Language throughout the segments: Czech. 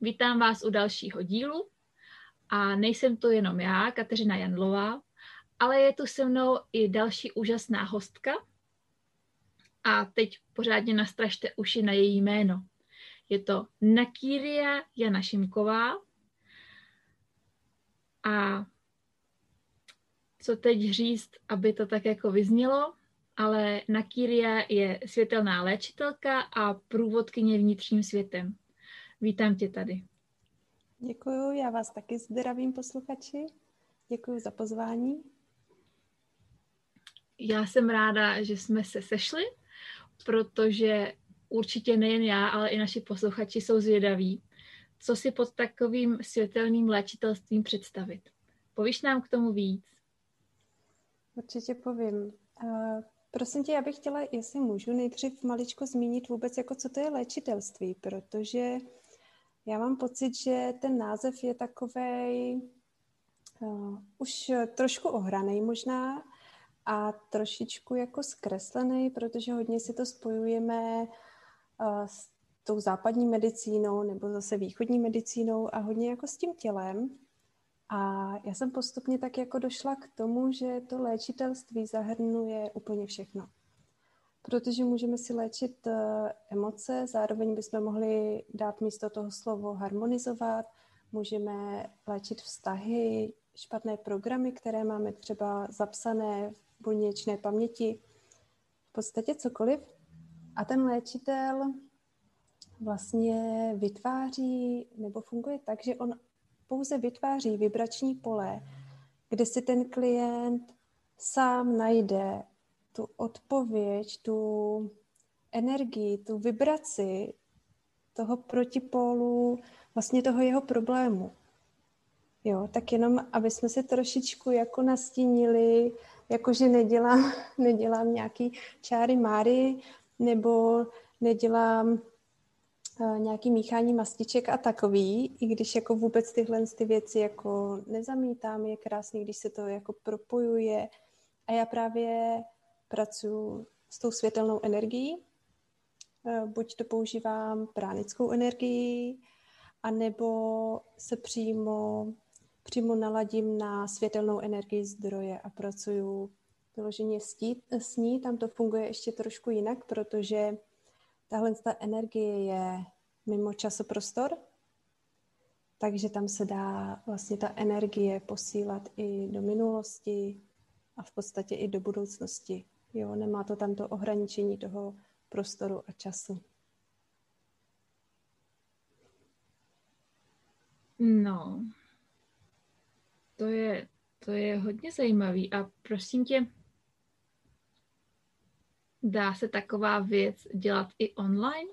vítám vás u dalšího dílu a nejsem to jenom já, Kateřina Jandlová, ale je tu se mnou i další úžasná hostka a teď pořádně nastražte uši na její jméno. Je to Nakíria Jana Šimková a co teď říct, aby to tak jako vyznělo, ale Nakíria je světelná léčitelka a průvodkyně vnitřním světem. Vítám tě tady. Děkuji, já vás taky zdravím posluchači. Děkuji za pozvání. Já jsem ráda, že jsme se sešli, protože určitě nejen já, ale i naši posluchači jsou zvědaví, co si pod takovým světelným léčitelstvím představit. Povíš nám k tomu víc? Určitě povím. Prosím tě, já bych chtěla, jestli můžu, nejdřív maličko zmínit vůbec, jako co to je léčitelství, protože já mám pocit, že ten název je takový uh, už trošku ohraný možná a trošičku jako zkreslený, protože hodně si to spojujeme uh, s tou západní medicínou nebo zase východní medicínou a hodně jako s tím tělem. A já jsem postupně tak jako došla k tomu, že to léčitelství zahrnuje úplně všechno. Protože můžeme si léčit eh, emoce, zároveň bychom mohli dát místo toho slovo harmonizovat, můžeme léčit vztahy, špatné programy, které máme třeba zapsané v buněčné paměti, v podstatě cokoliv. A ten léčitel vlastně vytváří nebo funguje tak, že on pouze vytváří vibrační pole, kde si ten klient sám najde tu odpověď, tu energii, tu vibraci toho protipólu, vlastně toho jeho problému. Jo, tak jenom, aby jsme se trošičku jako nastínili, jakože nedělám, nedělám nějaký čáry máry, nebo nedělám nějaký míchání mastiček a takový, i když jako vůbec tyhle ty věci jako nezamítám, je krásný, když se to jako propojuje. A já právě pracuji s tou světelnou energií, e, buď to používám pránickou energii, anebo se přímo, přímo naladím na světelnou energii zdroje a pracuju vyloženě s ní. Tam to funguje ještě trošku jinak, protože tahle ta energie je mimo časoprostor, takže tam se dá vlastně ta energie posílat i do minulosti a v podstatě i do budoucnosti. Jo, nemá to tam to ohraničení toho prostoru a času. No, to je, to je hodně zajímavý a prosím tě, Dá se taková věc dělat i online?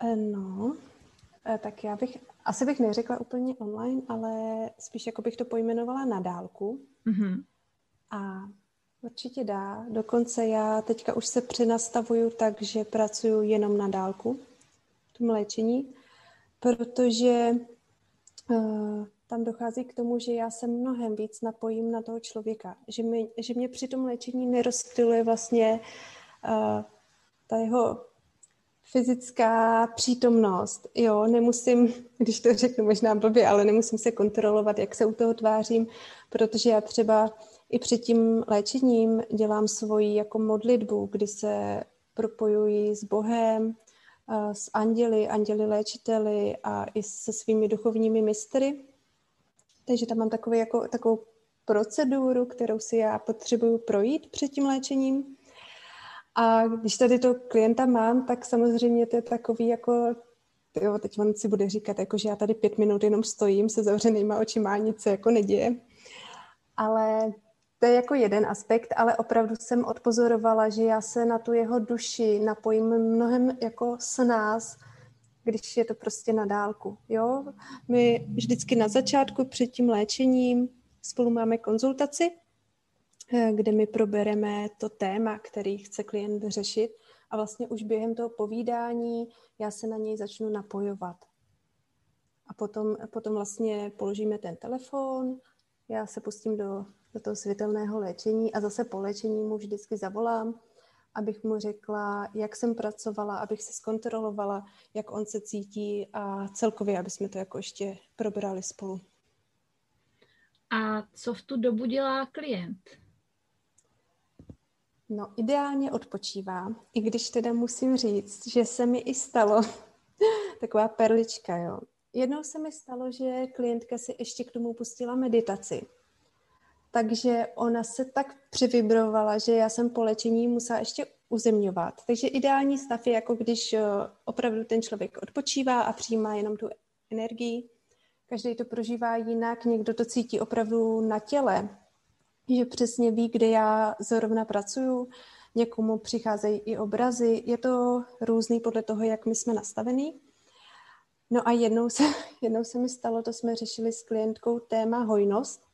Eh, no, eh, tak já bych, asi bych neřekla úplně online, ale spíš jako bych to pojmenovala na dálku. Mm-hmm. A určitě dá. Dokonce já teďka už se přenastavuju tak, že pracuju jenom na dálku v tom léčení, protože uh, tam dochází k tomu, že já se mnohem víc napojím na toho člověka. Že, mi, že mě při tom léčení nerozstyluje vlastně uh, ta jeho fyzická přítomnost. Jo, nemusím, když to řeknu možná blbě, ale nemusím se kontrolovat, jak se u toho tvářím, protože já třeba i před tím léčením dělám svoji jako modlitbu, kdy se propojuji s Bohem, s anděli, anděli léčiteli a i se svými duchovními mistry. Takže tam mám takový, jako, takovou proceduru, kterou si já potřebuju projít před tím léčením. A když tady to klienta mám, tak samozřejmě to je takový jako, jo, teď on si bude říkat, jako, že já tady pět minut jenom stojím se zavřenýma očima a nic se jako neděje. Ale to je jako jeden aspekt, ale opravdu jsem odpozorovala, že já se na tu jeho duši napojím mnohem jako s nás, když je to prostě na dálku. Jo? My vždycky na začátku před tím léčením spolu máme konzultaci, eh, kde my probereme to téma, který chce klient řešit a vlastně už během toho povídání já se na něj začnu napojovat. A potom, potom vlastně položíme ten telefon, já se pustím do, do toho světelného léčení a zase po léčení mu vždycky zavolám, abych mu řekla, jak jsem pracovala, abych se zkontrolovala, jak on se cítí a celkově, aby jsme to jako ještě probrali spolu. A co v tu dobu dělá klient? No, ideálně odpočívá, i když teda musím říct, že se mi i stalo taková perlička, jo. Jednou se mi stalo, že klientka si ještě k tomu pustila meditaci. Takže ona se tak přivibrovala, že já jsem po léčení musela ještě uzemňovat. Takže ideální stav je jako když eh, opravdu ten člověk odpočívá a přijímá jenom tu energii. Každý to prožívá jinak, někdo to cítí opravdu na těle, že přesně ví, kde já zrovna pracuju, někomu přicházejí i obrazy, je to různý podle toho, jak my jsme nastavení. No a jednou se, jednou se mi stalo, to jsme řešili s klientkou téma hojnost.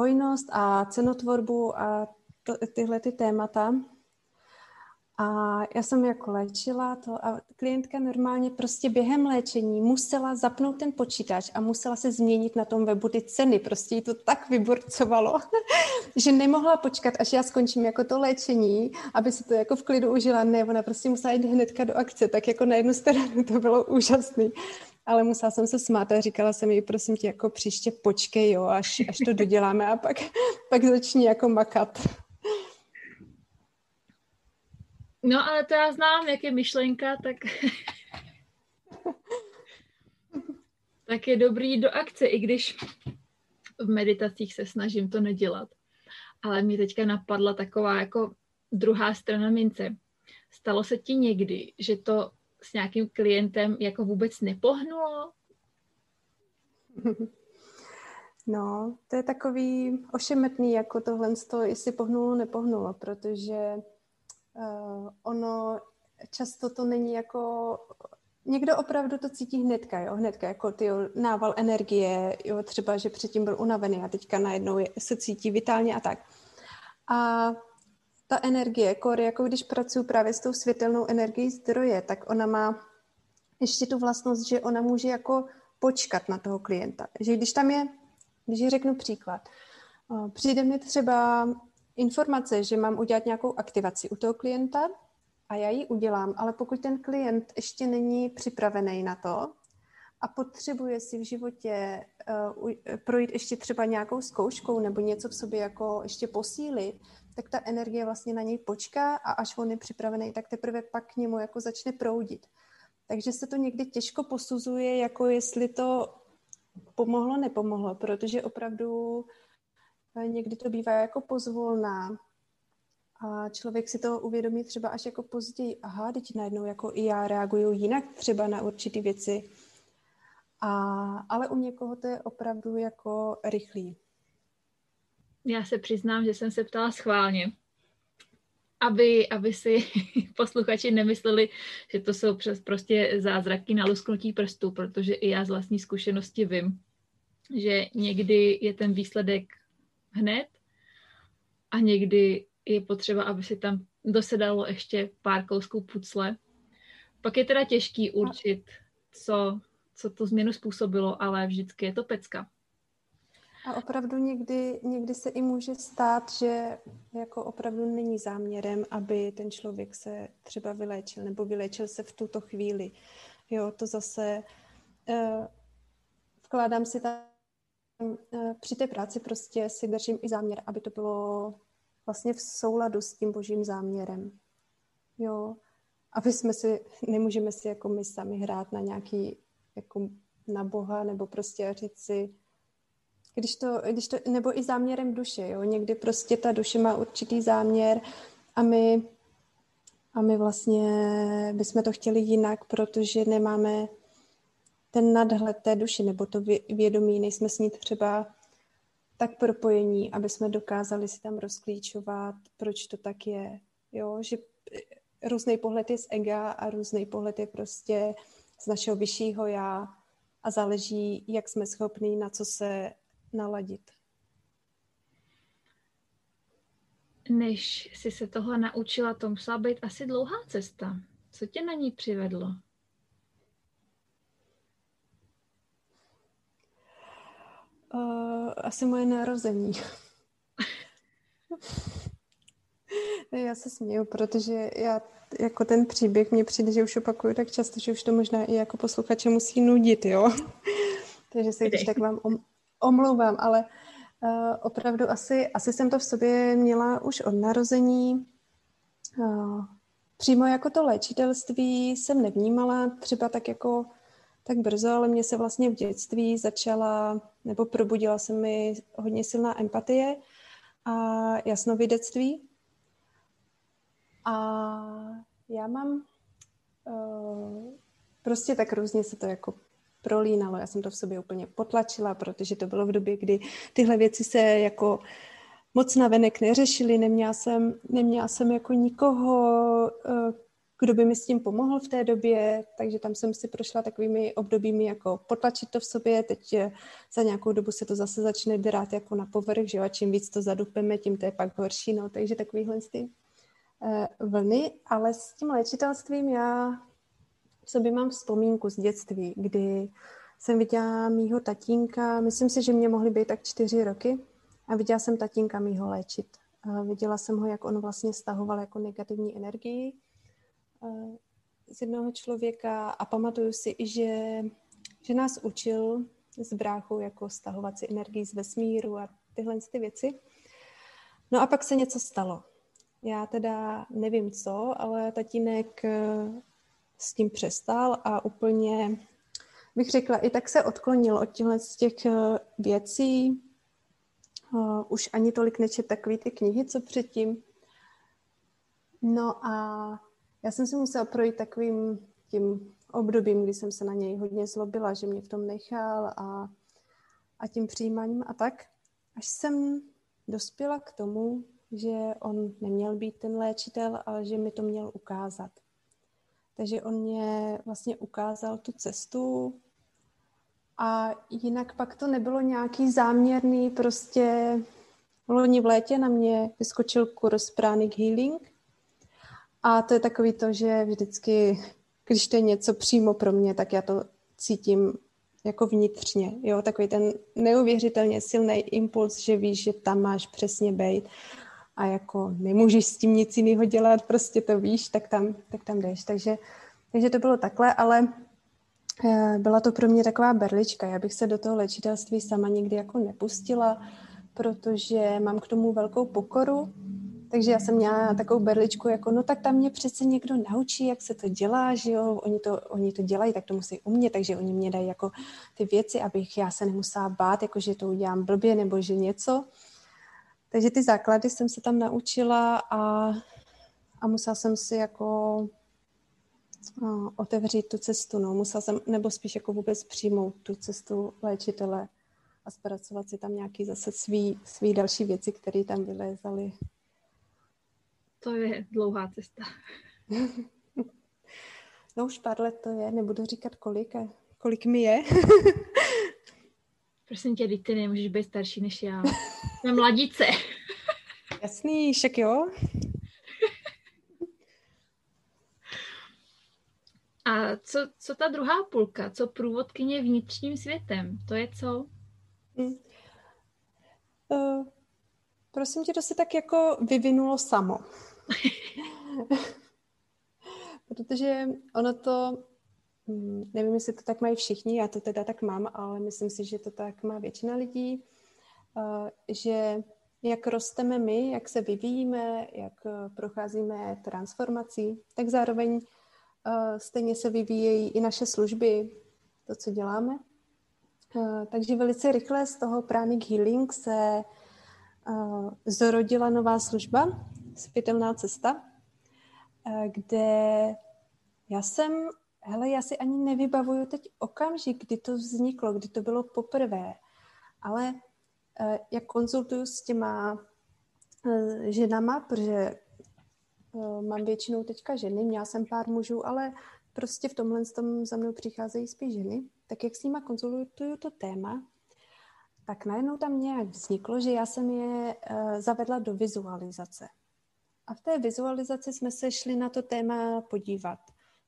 Hojnost a cenotvorbu a to, tyhle ty témata. A já jsem jako léčila to a klientka normálně prostě během léčení musela zapnout ten počítač a musela se změnit na tom webu ty ceny. Prostě jí to tak vyborcovalo, že nemohla počkat, až já skončím jako to léčení, aby si to jako v klidu užila. Ne, ona prostě musela jít hnedka do akce, tak jako na jednu stranu to bylo úžasný. Ale musela jsem se smát a říkala jsem jí, prosím tě, jako příště počkej, jo, až, až to doděláme a pak, pak začni jako makat. No, ale to já znám, jak je myšlenka, tak... tak je dobrý do akce, i když v meditacích se snažím to nedělat. Ale mě teďka napadla taková jako druhá strana mince. Stalo se ti někdy, že to s nějakým klientem jako vůbec nepohnulo? No, to je takový ošemetný, jako tohle, jestli pohnulo, nepohnulo, protože uh, ono často to není jako někdo opravdu to cítí hnedka, jo, hnedka, jako ty nával energie, jo, třeba, že předtím byl unavený a teďka najednou je, se cítí vitálně a tak. A ta energie, kor, jako když pracuji právě s tou světelnou energií zdroje, tak ona má ještě tu vlastnost, že ona může jako počkat na toho klienta. Že když tam je, když řeknu příklad, přijde mi třeba informace, že mám udělat nějakou aktivaci u toho klienta a já ji udělám, ale pokud ten klient ještě není připravený na to a potřebuje si v životě uh, projít ještě třeba nějakou zkouškou nebo něco v sobě jako ještě posílit, tak ta energie vlastně na něj počká a až on je připravený, tak teprve pak k němu jako začne proudit. Takže se to někdy těžko posuzuje, jako jestli to pomohlo, nepomohlo, protože opravdu Někdy to bývá jako pozvolná a člověk si to uvědomí třeba až jako později. Aha, teď najednou jako i já reaguju jinak třeba na určité věci. A, ale u někoho to je opravdu jako rychlý. Já se přiznám, že jsem se ptala schválně, aby, aby si posluchači nemysleli, že to jsou přes prostě zázraky na lusknutí prstů, protože i já z vlastní zkušenosti vím, že někdy je ten výsledek hned a někdy je potřeba, aby si tam dosedalo ještě pár kousků pucle. Pak je teda těžký určit, co, co tu změnu způsobilo, ale vždycky je to pecka. A opravdu někdy, někdy se i může stát, že jako opravdu není záměrem, aby ten člověk se třeba vyléčil nebo vyléčil se v tuto chvíli. Jo, to zase uh, vkládám si tam Eh, při té práci prostě si držím i záměr, aby to bylo vlastně v souladu s tím božím záměrem. Jo, aby jsme si, nemůžeme si jako my sami hrát na nějaký, jako na Boha, nebo prostě říct si, když to, když to, nebo i záměrem duše, jo, někdy prostě ta duše má určitý záměr a my, a my vlastně bychom to chtěli jinak, protože nemáme ten nadhled té duši nebo to vědomí, nejsme s ní třeba tak propojení, aby jsme dokázali si tam rozklíčovat, proč to tak je. Jo, že různý pohled je z ega a různý pohled je prostě z našeho vyššího já a záleží, jak jsme schopní na co se naladit. Než jsi se toho naučila, to musela být asi dlouhá cesta. Co tě na ní přivedlo? Uh, asi moje narození. já se směju, protože já jako ten příběh mě přijde, že už opakuju tak často, že už to možná i jako posluchače musí nudit, jo. Takže se když tak vám omlouvám, ale uh, opravdu asi, asi jsem to v sobě měla už od narození. Uh, přímo jako to léčitelství jsem nevnímala třeba tak jako tak brzo, ale mě se vlastně v dětství začala, nebo probudila se mi hodně silná empatie a jasnovidectví. A já mám uh, prostě tak různě se to jako prolínalo. Já jsem to v sobě úplně potlačila, protože to bylo v době, kdy tyhle věci se jako moc navenek neřešily. Neměla jsem, neměla jsem jako nikoho, uh, kdo by mi s tím pomohl v té době, takže tam jsem si prošla takovými obdobími jako potlačit to v sobě, teď za nějakou dobu se to zase začne drát jako na povrch, že a čím víc to zadupeme, tím to je pak horší, no, takže takovýhle ty vlny, ale s tím léčitelstvím já v sobě mám vzpomínku z dětství, kdy jsem viděla mýho tatínka, myslím si, že mě mohly být tak čtyři roky, a viděla jsem tatínka mýho léčit. Uh, viděla jsem ho, jak on vlastně stahoval jako negativní energii, z jednoho člověka a pamatuju si že, že nás učil s bráchou jako stahovat si energii z vesmíru a tyhle ty věci. No a pak se něco stalo. Já teda nevím co, ale tatínek eh, s tím přestal a úplně, bych řekla, i tak se odklonil od těchto z těch eh, věcí. Uh, už ani tolik nečet takový ty knihy, co předtím. No a já jsem si musela projít takovým tím obdobím, kdy jsem se na něj hodně zlobila, že mě v tom nechal a, a tím přijímáním a tak, až jsem dospěla k tomu, že on neměl být ten léčitel, ale že mi to měl ukázat. Takže on mě vlastně ukázal tu cestu a jinak pak to nebylo nějaký záměrný, prostě loni v létě na mě vyskočil kurz Pranic Healing a to je takový to, že vždycky, když to je něco přímo pro mě, tak já to cítím jako vnitřně, jo, takový ten neuvěřitelně silný impuls, že víš, že tam máš přesně být a jako nemůžeš s tím nic jiného dělat, prostě to víš, tak tam, tak tam jdeš. Takže, takže to bylo takhle, ale eh, byla to pro mě taková berlička. Já bych se do toho léčitelství sama nikdy jako nepustila, protože mám k tomu velkou pokoru takže já jsem měla takovou berličku, jako no tak tam mě přece někdo naučí, jak se to dělá, že jo, oni to, oni to dělají, tak to musí umět, takže oni mě dají jako ty věci, abych já se nemusela bát, jako že to udělám blbě nebo že něco. Takže ty základy jsem se tam naučila a, a musela jsem si jako no, otevřít tu cestu, no, musela jsem, nebo spíš jako vůbec přijmout tu cestu léčitele a zpracovat si tam nějaký zase svý, svý další věci, které tam vylézaly to je dlouhá cesta. No už pár let to je, nebudu říkat kolik, a kolik mi je. Prosím tě, ty nemůžeš být starší než já. Jsem mladice. Jasný, však jo. A co, co ta druhá půlka? Co průvodkyně vnitřním světem? To je co? Hmm. Uh, prosím tě, to se tak jako vyvinulo samo. Protože ono to, mm, nevím, jestli to tak mají všichni, já to teda tak mám, ale myslím si, že to tak má většina lidí, že jak rosteme my, jak se vyvíjíme, jak eh, procházíme transformací, tak zároveň eh, stejně se vyvíjejí i naše služby, to, co děláme. Takže velice rychle z toho Pranic Healing se zrodila nová služba, Světelná cesta, kde já jsem, hele, já si ani nevybavuju teď okamžik, kdy to vzniklo, kdy to bylo poprvé, ale jak konzultuju s těma eh, ženama, protože mám většinou teďka ženy, měla jsem pár mužů, ale prostě v tomhle tom za mnou přicházejí spíš ženy, tak jak s nima konzultuju to téma, tak najednou tam nějak vzniklo, že já jsem je zavedla do vizualizace. A v té vizualizaci jsme se šli na to téma podívat.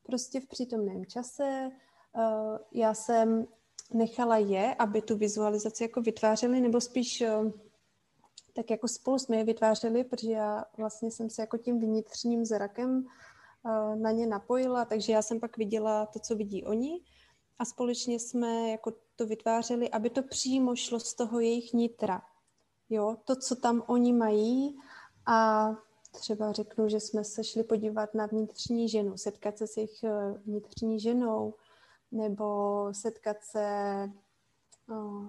Prostě v přítomném čase já jsem nechala je, aby tu vizualizaci jako vytvářeli, nebo spíš uh, tak jako spolu jsme je vytvářeli, protože já vlastně jsem se jako tím vnitřním zrakem uh, na ně napojila, takže já jsem pak viděla to, co vidí oni. A společně jsme jako to vytvářeli, aby to přímo šlo z toho jejich nitra. Jo, to, co tam oni mají. A třeba řeknu, že jsme se šli podívat na vnitřní ženu, setkat se s jejich eh, vnitřní ženou, nebo setkat se o,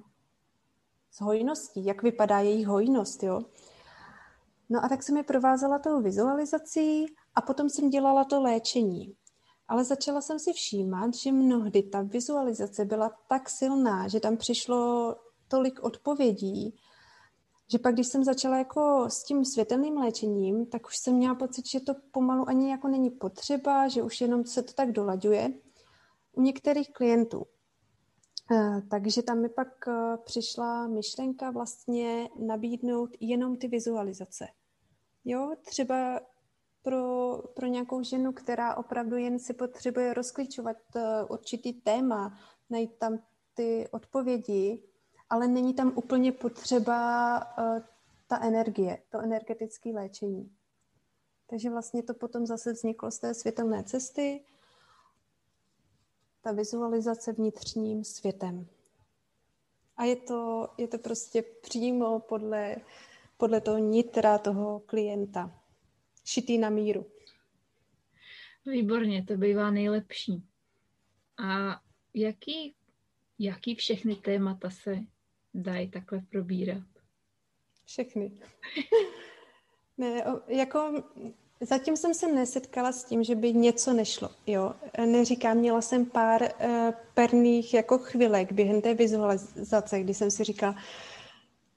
s hojností, jak vypadá jejich hojnost, jo. No a tak jsem je provázela tou vizualizací a potom jsem dělala to léčení. Ale začala jsem si všímat, že mnohdy ta vizualizace byla tak silná, že tam přišlo tolik odpovědí, že pak, když jsem začala jako s tím světelným léčením, tak už jsem měla pocit, že to pomalu ani jako není potřeba, že už jenom se to tak dolaďuje u některých klientů. Eh, takže tam mi pak eh, přišla myšlenka vlastně nabídnout jenom ty vizualizace. Jo, třeba pro, pro nějakou ženu, která opravdu jen si potřebuje rozklíčovat eh, určitý téma, najít tam ty odpovědi, ale není tam úplně potřeba ta energie, to energetické léčení. Takže vlastně to potom zase vzniklo z té světelné cesty, ta vizualizace vnitřním světem. A je to, je to prostě přímo podle, podle toho nitra toho klienta. Šitý na míru. Výborně, to bývá nejlepší. A jaký, jaký všechny témata se dají takhle probírat? Všechny. ne, jako Zatím jsem se nesetkala s tím, že by něco nešlo. Jo? Neříkám, měla jsem pár uh, perných jako chvilek během té vizualizace, kdy jsem si říkala,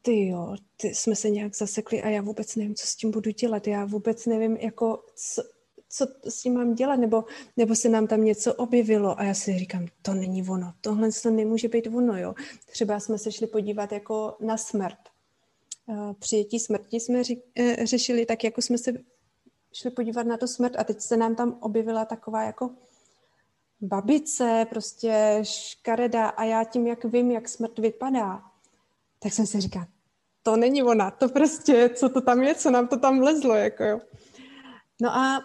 ty jo, ty jsme se nějak zasekli a já vůbec nevím, co s tím budu dělat. Já vůbec nevím, jako, co, co s tím mám dělat, nebo, nebo se nám tam něco objevilo a já si říkám, to není ono, tohle to nemůže být ono, jo. Třeba jsme se šli podívat jako na smrt. Uh, přijetí smrti jsme uh, řešili tak, jako jsme se šli podívat na tu smrt a teď se nám tam objevila taková jako babice, prostě škaredá a já tím, jak vím, jak smrt vypadá, tak jsem si říkala, to není ona, to prostě, co to tam je, co nám to tam lezlo, jako jo. No a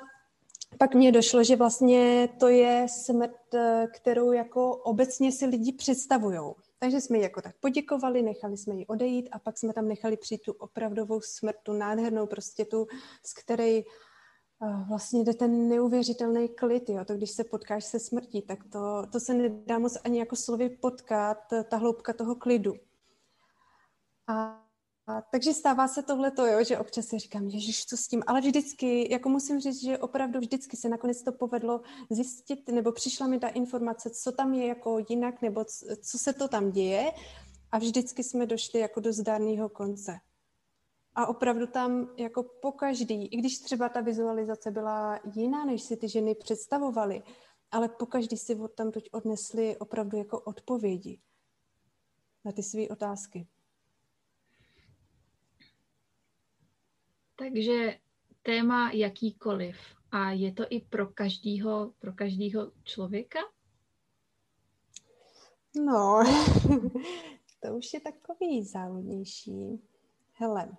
pak mě došlo, že vlastně to je smrt, kterou jako obecně si lidi představujou. Takže jsme ji jako tak poděkovali, nechali jsme ji odejít a pak jsme tam nechali přijít tu opravdovou smrt, tu nádhernou, prostě tu, z které vlastně jde ten neuvěřitelný klid, jo, to když se potkáš se smrtí, tak to, to se nedá moc ani jako slovy potkat, ta hloubka toho klidu. A, a takže stává se tohle to, jo, že občas si říkám, ježiš, co s tím, ale vždycky, jako musím říct, že opravdu vždycky se nakonec to povedlo zjistit, nebo přišla mi ta informace, co tam je jako jinak, nebo co se to tam děje a vždycky jsme došli jako do zdárného konce. A opravdu tam jako po každý, i když třeba ta vizualizace byla jiná, než si ty ženy představovaly, ale po každý si od tam teď odnesli opravdu jako odpovědi na ty své otázky. Takže téma jakýkoliv. A je to i pro každýho, pro každýho člověka? No, to už je takový závodnější. Hele,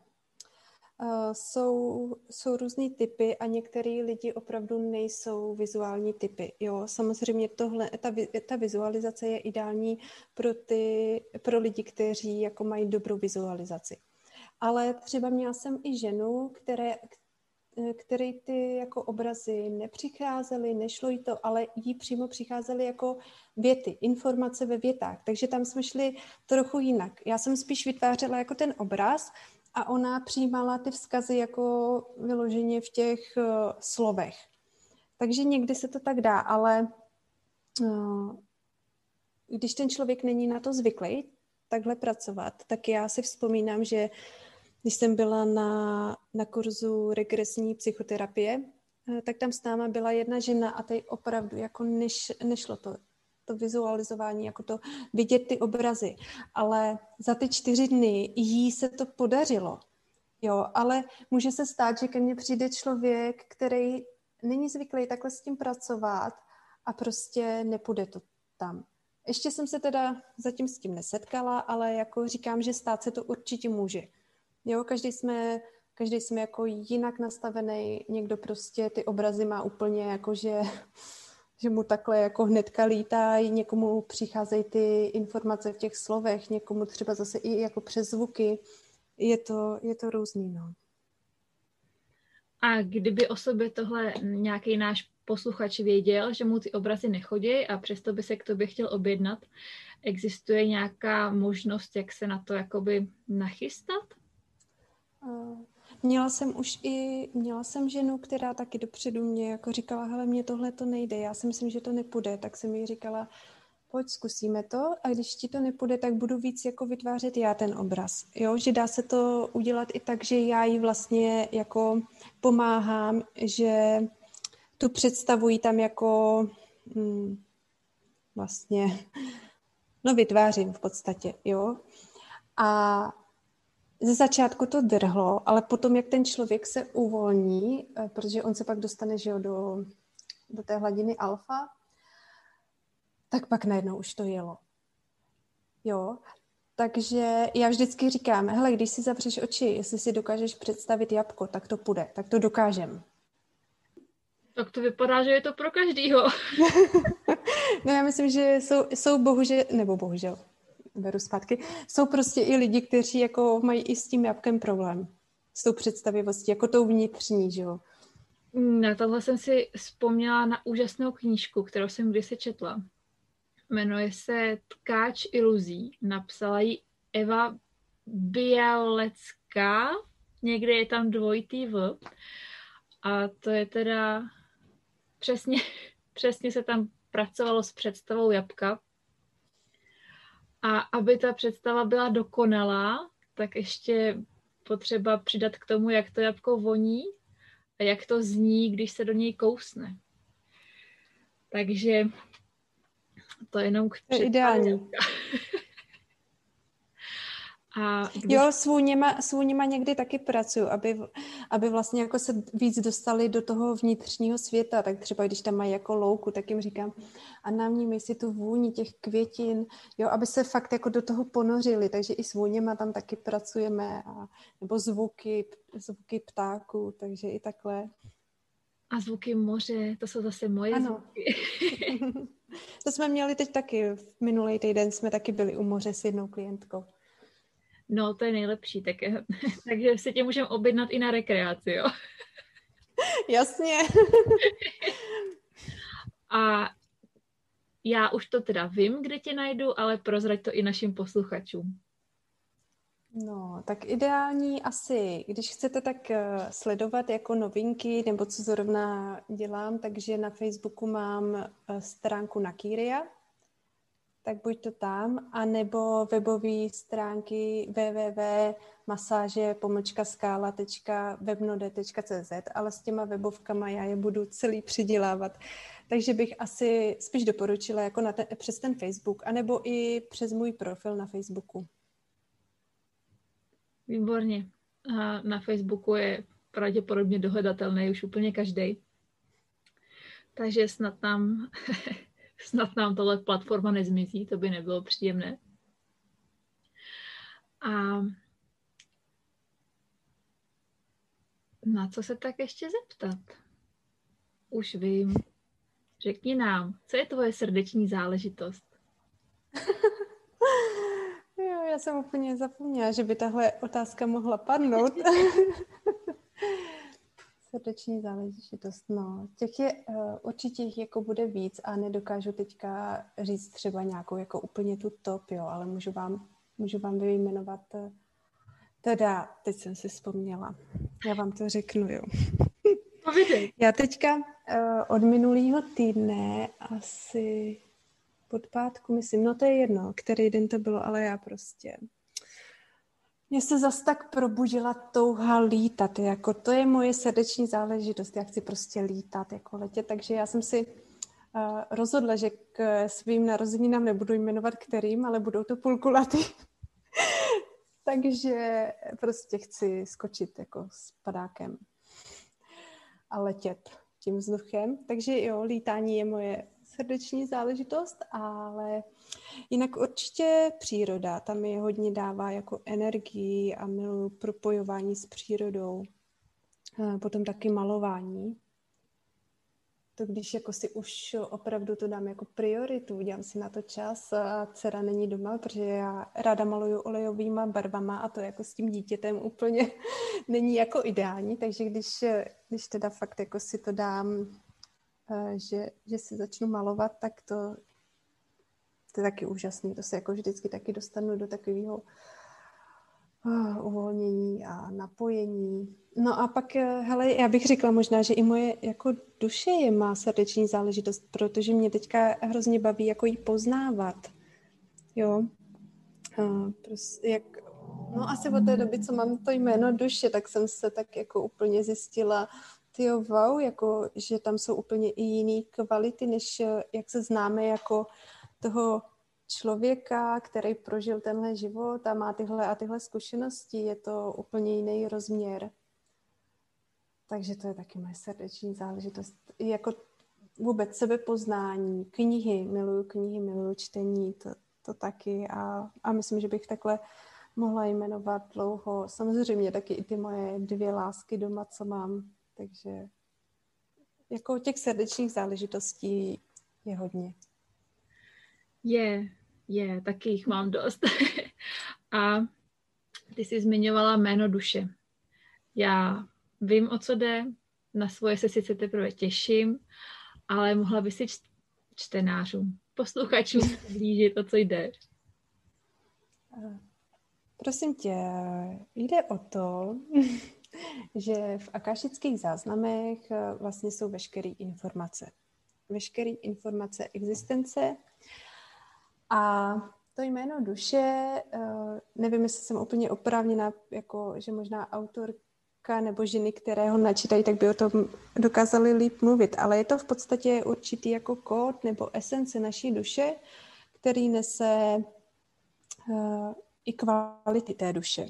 Uh, jsou, jsou různý typy a některý lidi opravdu nejsou vizuální typy. Jo, samozřejmě tohle, ta, ta vizualizace je ideální pro, ty, pro lidi, kteří jako mají dobrou vizualizaci. Ale třeba měla jsem i ženu, které, které ty jako obrazy nepřicházely, nešlo jí to, ale jí přímo přicházely jako věty, informace ve větách. Takže tam jsme šli trochu jinak. Já jsem spíš vytvářela jako ten obraz a ona přijímala ty vzkazy jako vyloženě v těch uh, slovech. Takže někdy se to tak dá, ale uh, když ten člověk není na to zvyklý takhle pracovat, tak já si vzpomínám, že když jsem byla na, na kurzu regresní psychoterapie, eh, tak tam s náma byla jedna žena a teď opravdu jako neš, nešlo to, to vizualizování, jako to vidět ty obrazy. Ale za ty čtyři dny jí se to podařilo. Jo, ale může se stát, že ke mně přijde člověk, který není zvyklý takhle s tím pracovat a prostě nepůjde to tam. Ještě jsem se teda zatím s tím nesetkala, ale jako říkám, že stát se to určitě může. Jo, každý jsme, každý jsme jako jinak nastavený, někdo prostě ty obrazy má úplně jako, že, že mu takhle jako hnedka lítají, někomu přicházejí ty informace v těch slovech, někomu třeba zase i jako přes zvuky. Je to, je to různý, no. A kdyby o sobě tohle nějaký náš posluchač věděl, že mu ty obrazy nechodí a přesto by se k tobě chtěl objednat, existuje nějaká možnost, jak se na to jakoby nachystat? Měla jsem už i, měla jsem ženu, která taky dopředu mě jako říkala, hele, mně tohle to nejde, já si myslím, že to nepůjde, tak jsem jí říkala, pojď, zkusíme to a když ti to nepůjde, tak budu víc jako vytvářet já ten obraz. Jo, že dá se to udělat i tak, že já jí vlastně jako pomáhám, že tu představují tam jako hm, vlastně, no vytvářím v podstatě, jo. A ze začátku to drhlo, ale potom, jak ten člověk se uvolní, eh, protože on se pak dostane že jo, do, do té hladiny alfa, tak pak najednou už to jelo. Jo, takže já vždycky říkám, hele, když si zavřeš oči, jestli si dokážeš představit jabko, tak to půjde, tak to dokážem. Tak to vypadá, že je to pro každýho. no já myslím, že jsou, jsou bohužel, nebo bohužel, beru zpátky, jsou prostě i lidi, kteří jako mají i s tím jabkem problém. S tou představivostí, jako tou vnitřní, že jo. Na tohle jsem si vzpomněla na úžasnou knížku, kterou jsem kdysi četla. Jmenuje se Tkáč iluzí. Napsala ji Eva Bialecká. Někde je tam dvojitý V. A to je teda přesně, přesně se tam pracovalo s představou jabka. A aby ta představa byla dokonalá, tak ještě potřeba přidat k tomu, jak to jabko voní a jak to zní, když se do něj kousne. Takže to je jenom k to je ideální. A když... Jo, s vůněma, s vůněma někdy taky pracuju, aby, aby vlastně jako se víc dostali do toho vnitřního světa, tak třeba když tam mají jako louku, tak jim říkám a navnímej si tu vůni těch květin, jo, aby se fakt jako do toho ponořili, takže i s vůněma tam taky pracujeme, a, nebo zvuky, zvuky ptáků, takže i takhle. A zvuky moře, to jsou zase moje ano. zvuky. to jsme měli teď taky, v minulý týden jsme taky byli u moře s jednou klientkou. No, to je nejlepší, tak, takže se tě můžeme objednat i na rekreaci, jo? Jasně. A já už to teda vím, kde tě najdu, ale prozrať to i našim posluchačům. No, tak ideální asi, když chcete tak eh, sledovat jako novinky nebo co zrovna dělám, takže na Facebooku mám eh, stránku Nakiria, tak buď to tam, anebo webové stránky www.masáže webnode.cz, ale s těma webovkama já je budu celý přidělávat. Takže bych asi spíš doporučila jako na ten, přes ten Facebook, anebo i přes můj profil na Facebooku. Výborně. A na Facebooku je pravděpodobně dohledatelný už úplně každý. Takže snad tam snad nám tohle platforma nezmizí, to by nebylo příjemné. A na co se tak ještě zeptat? Už vím. Řekni nám, co je tvoje srdeční záležitost? jo, já jsem úplně zapomněla, že by tahle otázka mohla padnout. Srdeční záležitost, no. Těch je, uh, určitě jich jako bude víc a nedokážu teďka říct třeba nějakou jako úplně tu top, jo, ale můžu vám, můžu vám vyjmenovat uh, teda, teď jsem si vzpomněla, já vám to řeknu, jo. Povídej. Já teďka uh, od minulého týdne asi pod pátku, myslím, no to je jedno, který den to bylo, ale já prostě Mě se zas tak probudila touha lítat, jako to je moje srdeční záležitost, já chci prostě lítat, jako letět, takže já jsem si uh, rozhodla, že k svým narozeninám nebudu jmenovat kterým, ale budou to půlkulaty. takže prostě chci skočit jako s padákem a letět tím vzduchem. Takže jo, lítání je moje srdeční záležitost, ale jinak určitě příroda, tam mi hodně dává jako energii a miluju propojování s přírodou. Potom taky malování, to když jako si už opravdu to dám jako prioritu, udělám si na to čas a dcera není doma, protože já ráda maluju olejovýma barvama a to jako s tím dítětem úplně není jako ideální, takže když, když teda fakt jako si to dám, že, že si začnu malovat, tak to, to je taky úžasný, to se jako vždycky taky dostanu do takového uh, uvolnění a napojení. No a pak, eh, hele, já bych řekla možná, že i moje jako duše je má srdeční záležitost, protože mě teďka hrozně baví jako jí poznávat. Jo. Uh, prostě jak, no asi od té doby, co mám to jméno duše, tak jsem se tak jako úplně zjistila, ty wow, jako, že tam jsou úplně i jiné kvality, než jak se známe jako toho člověka, který prožil tenhle život a má tyhle a tyhle zkušenosti, je to úplně jiný rozměr. Takže to je taky moje srdeční záležitost. Jako vůbec sebepoznání, knihy, miluju knihy, miluju čtení, to, to taky a, a myslím, že bych takhle mohla jmenovat dlouho. Samozřejmě taky i ty moje dvě lásky doma, co mám, takže jako těch srdečních záležitostí je hodně. Je, je, taky jich mám dost. A ty jsi zmiňovala jméno duše. Já vím, o co jde, na svoje se sice teprve těším, ale mohla by si čtenářům, posluchačům blížit, o co jde. Prosím tě, jde o to, že v akášických záznamech eh, vlastně jsou veškeré informace. Veškeré informace existence a to jméno duše, eh, nevím, jestli jsem úplně oprávněná, jako, že možná autorka nebo ženy, které ho načítají, tak by o tom dokázali líp mluvit, ale je to v podstatě určitý jako kód nebo esence naší duše, který nese uh, i kvality té duše.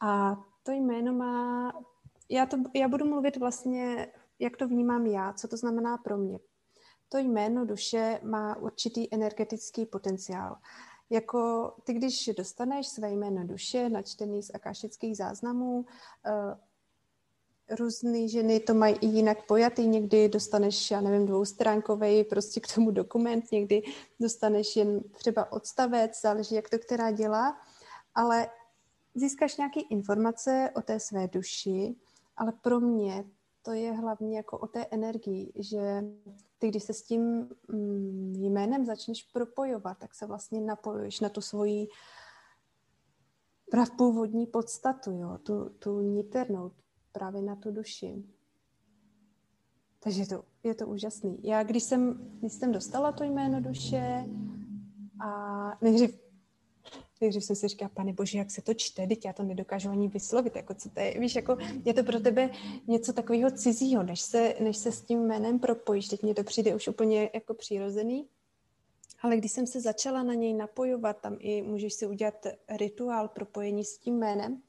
A to jméno má, já, to, já budu mluvit vlastně, jak to vnímám já, co to znamená pro mě to jméno duše má určitý energetický potenciál. Jako ty, když dostaneš své jméno duše, načtený z akášických záznamů, uh, různé ženy to mají i jinak pojatý, někdy dostaneš, já nevím, dvoustránkový prostě k tomu dokument, někdy dostaneš jen třeba odstavec, záleží, jak to která dělá, ale získáš nějaké informace o té své duši, ale pro mě to je hlavně jako o té energii, že ty, když se s tím mm, jménem začneš propojovat, tak se vlastně napojuješ na tu svoji pravpůvodní podstatu, jo, tu, tu niternou, právě na tu duši. Takže to, je to úžasný. Já, když jsem, když jsem dostala to jméno duše a nejdřív Nejdřív jsem si říkala, pane bože, jak se to čte, teď já to nedokážu ani vyslovit, jako co to je, víš, jako je to pro tebe něco takového cizího, než se, než se s tím jménem propojíš, teď mě to přijde už úplně jako přirozený, ale když jsem se začala na něj napojovat, tam i můžeš si udělat rituál propojení s tím jménem,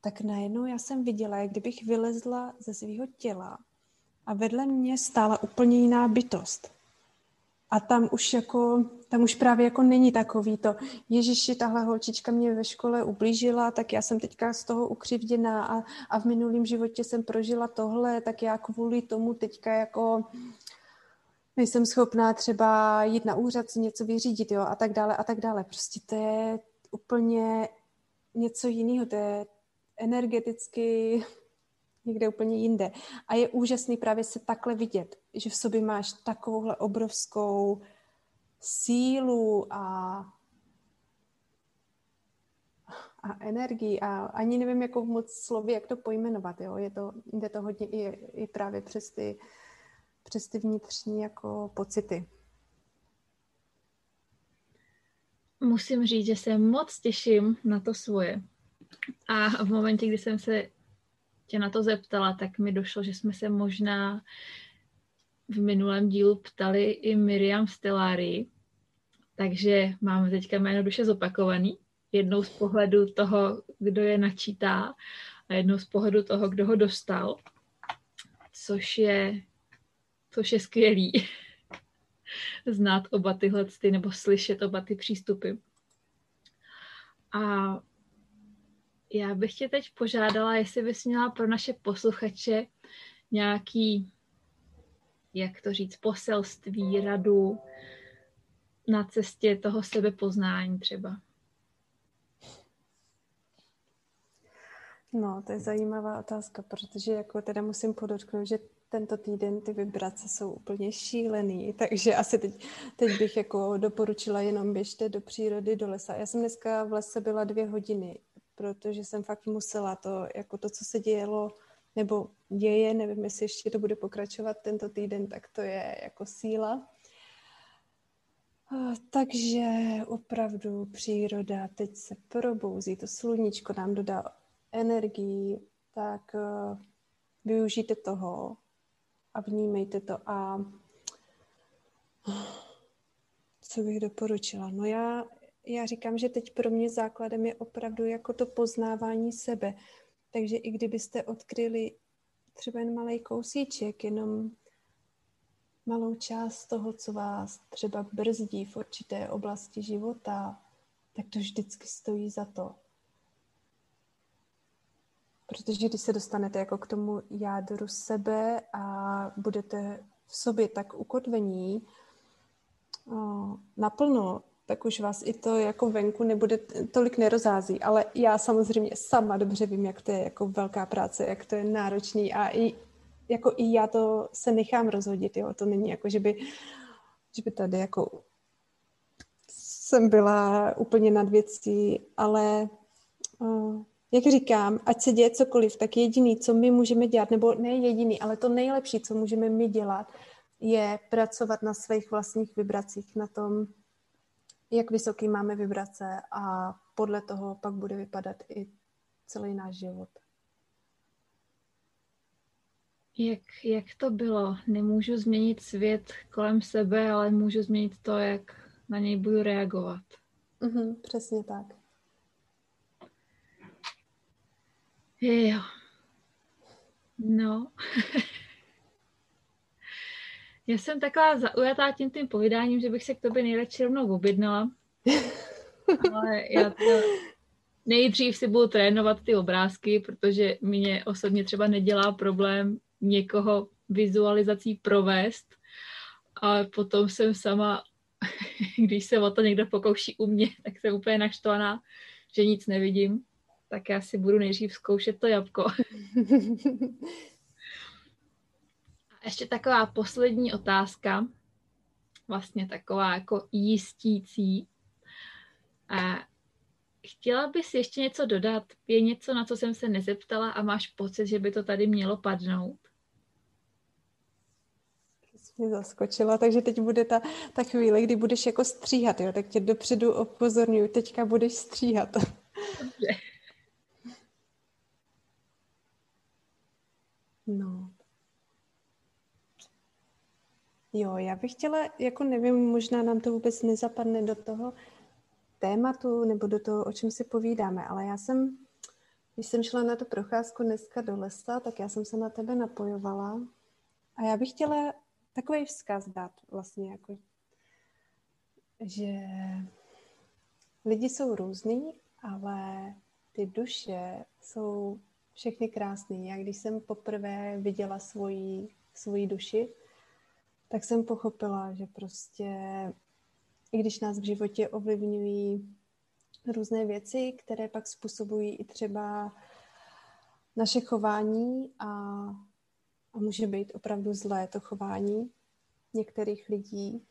tak najednou já jsem viděla, jak kdybych vylezla ze svého těla a vedle mě stála úplně jiná bytost. A tam už jako, tam už právě jako není takový to, Ježiši, tahle holčička mě ve škole ublížila, tak já jsem teďka z toho ukřivděná a, a v minulém životě jsem prožila tohle, tak já kvůli tomu teďka jako nejsem schopná třeba jít na úřad si něco vyřídit, jo, a tak dále, a tak dále. Prostě to je úplně něco jiného, to je energeticky někde úplně jinde. A je úžasný právě se takhle vidět, že v sobě máš takovouhle obrovskou sílu a, a energii a ani nevím, jako moc slovy, jak to pojmenovat. Jo? Je to, jde to hodně i, i právě přes ty, přes ty vnitřní jako pocity. musím říct, že se moc těším na to svoje. A v momentě, kdy jsem se tě na to zeptala, tak mi došlo, že jsme se možná v minulém dílu ptali i Miriam Stellari, takže máme teďka jméno duše zopakovaný. Jednou z pohledu toho, kdo je načítá a jednou z pohledu toho, kdo ho dostal, což je, což je skvělý znát oba tyhle, ty, nebo slyšet oba ty přístupy. A já bych tě teď požádala, jestli bys měla pro naše posluchače nějaký, jak to říct, poselství, radu na cestě toho sebepoznání třeba. No, to je zajímavá otázka, protože jako teda musím podotknout, že tento týden ty vibrace jsou úplně šílený, takže asi teď, teď bych jako doporučila jenom běžte do přírody, do lesa. Já jsem dneska v lese byla dvě hodiny, protože jsem fakt musela to, jako to, co se dělo, nebo děje, nevím, jestli ještě to bude pokračovat tento týden, tak to je jako síla. Takže opravdu příroda teď se probouzí, to sluníčko nám dodá energii, tak eh, využijte toho a vnímejte to. A co bych doporučila? No já, já říkám, že teď pro mě základem je opravdu jako to poznávání sebe. Takže i kdybyste odkryli třeba jen malý kousíček, jenom malou část toho, co vás třeba brzdí v určité oblasti života, tak to vždycky stojí za to. Protože když se dostanete jako k tomu jádru sebe a budete v sobě tak ukotvení naplno, tak už vás i to jako venku nebude tolik nerozází. Ale já samozřejmě sama dobře vím, jak to je jako velká práce, jak to je náročný a i, jako i já to se nechám rozhodit, jo. To není jako, že by, že by tady jako jsem byla úplně nad věcí, ale o, jak říkám, ať se děje cokoliv, tak jediný, co my můžeme dělat, nebo ne jediný, ale to nejlepší, co můžeme my dělat, je pracovat na svých vlastních vibracích, na tom, jak vysoký máme vibrace a podle toho pak bude vypadat i celý náš život. Jak, jak to bylo? Nemůžu změnit svět kolem sebe, ale můžu změnit to, jak na něj budu reagovat. Mm-hmm, přesně tak. Jo. No. Já jsem taková zaujatá tím tím povídáním, že bych se k tobě nejradši rovnou objednala. Ale já to nejdřív si budu trénovat ty obrázky, protože mě osobně třeba nedělá problém někoho vizualizací provést, ale potom jsem sama, když se o to někdo pokouší u mě, tak jsem úplně naštvaná, že nic nevidím tak já si budu nejdřív zkoušet to jabko. Ještě taková poslední otázka, vlastně taková jako jistící. A chtěla bys ještě něco dodat? Je něco, na co jsem se nezeptala a máš pocit, že by to tady mělo padnout? mě zaskočila, takže teď bude ta, ta chvíle, kdy budeš jako stříhat, jo? tak tě dopředu opozorňuji, teďka budeš stříhat. Dobře. No. Jo, já bych chtěla, jako nevím, možná nám to vůbec nezapadne do toho tématu nebo do toho, o čem si povídáme, ale já jsem, když jsem šla na tu procházku dneska do lesa, tak já jsem se na tebe napojovala a já bych chtěla takový vzkaz dát vlastně, jako, že lidi jsou různý, ale ty duše jsou všechny krásný. Já když jsem poprvé viděla svoji, svoji duši, tak jsem pochopila, že prostě i když nás v životě ovlivňují různé věci, které pak způsobují i třeba naše chování a, a může být opravdu zlé to chování některých lidí,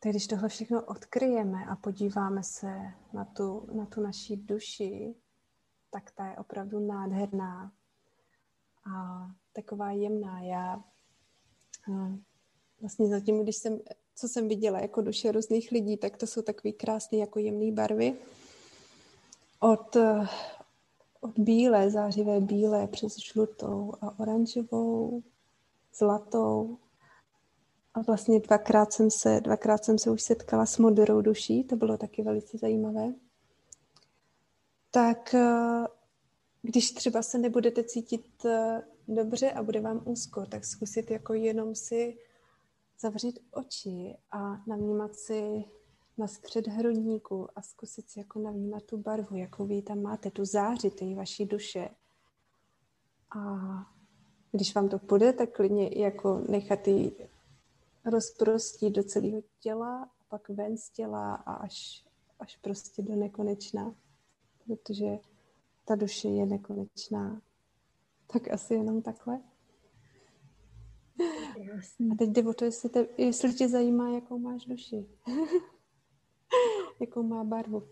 tak když tohle všechno odkryjeme a podíváme se na tu, na tu naší duši, tak ta je opravdu nádherná a taková jemná. Já vlastně zatím, když jsem co jsem viděla jako duše různých lidí, tak to jsou takové krásné jako jemné barvy. Od, od bílé, zářivé bílé, přes žlutou a oranžovou, zlatou. A vlastně dvakrát jsem se, dvakrát jsem se už setkala s modrou duší, to bylo taky velice zajímavé. Tak eh, když třeba se nebudete cítit eh, dobře a bude vám úzko, tak zkusit jako jenom si zavřít oči a navnímat si na skřet hrudníku a zkusit si jako navnímat tu barvu, jakou vy tam máte, tu záři té vaší duše. A když vám to půjde, tak klidně jako nechat ji rozprostit do celého těla a pak ven z těla a až, až prostě do nekonečna. Protože ta duše je nekonečná. Tak asi jenom takhle. A teď jde o to, jestli, te, jestli tě zajímá, jakou máš duši. jakou má barvu.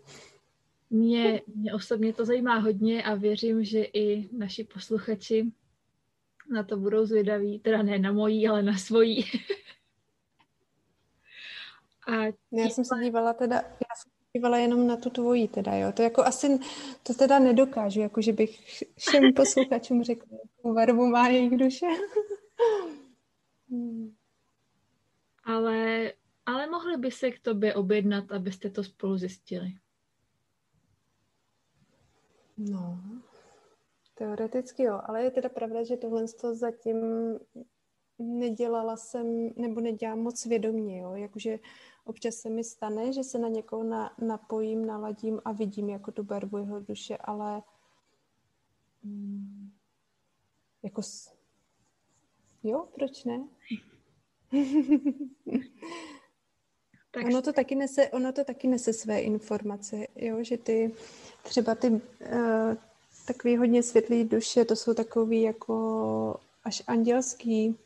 Mě, mě osobně to zajímá hodně a věřím, že i naši posluchači na to budou zvědaví, teda ne na mojí, ale na svojí. a já jsem se dívala teda, já jsem dívala jenom na tu tvoji teda, jo. To jako asi, to teda nedokážu, jako že bych všem posluchačům řekla, jakou barvu má jejich duše. hmm. Ale, ale mohli by se k tobě objednat, abyste to spolu zjistili. No, teoreticky jo, ale je teda pravda, že tohle to zatím nedělala jsem, nebo nedělám moc vědomě, jo, jakože občas se mi stane, že se na někoho na, napojím, naladím a vidím jako tu barvu jeho duše, ale mm, jako s... jo, proč ne? tak... Ono to taky nese, ono to taky nese své informace, jo, že ty třeba ty uh, takový hodně světlý duše, to jsou takový jako až andělský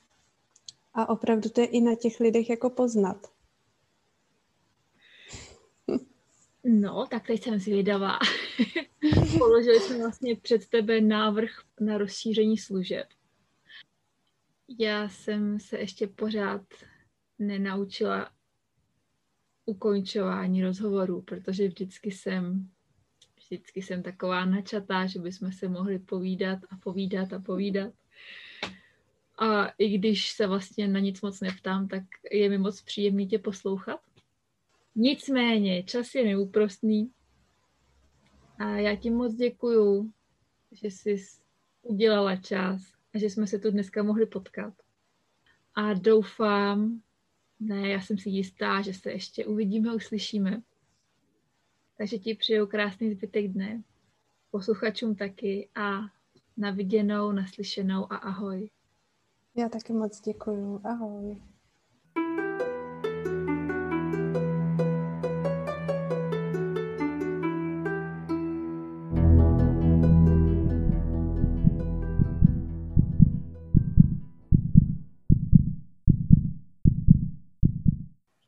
a opravdu to je i na těch lidech jako poznat. No, tak teď jsem zvědavá. Položili jsme vlastně před tebe návrh na rozšíření služeb. Já jsem se ještě pořád nenaučila ukončování rozhovorů, protože vždycky jsem vždycky jsem taková načatá, že bychom se mohli povídat a povídat a povídat. A i když se vlastně na nic moc neptám, tak je mi moc příjemný tě poslouchat. Nicméně, čas je neúprostný a já ti moc děkuju, že jsi udělala čas a že jsme se tu dneska mohli potkat. A doufám, ne, já jsem si jistá, že se ještě uvidíme uslyšíme. Takže ti přeju krásný zbytek dne, posluchačům taky a na viděnou, naslyšenou a ahoj. Já taky moc děkuju. Ahoj.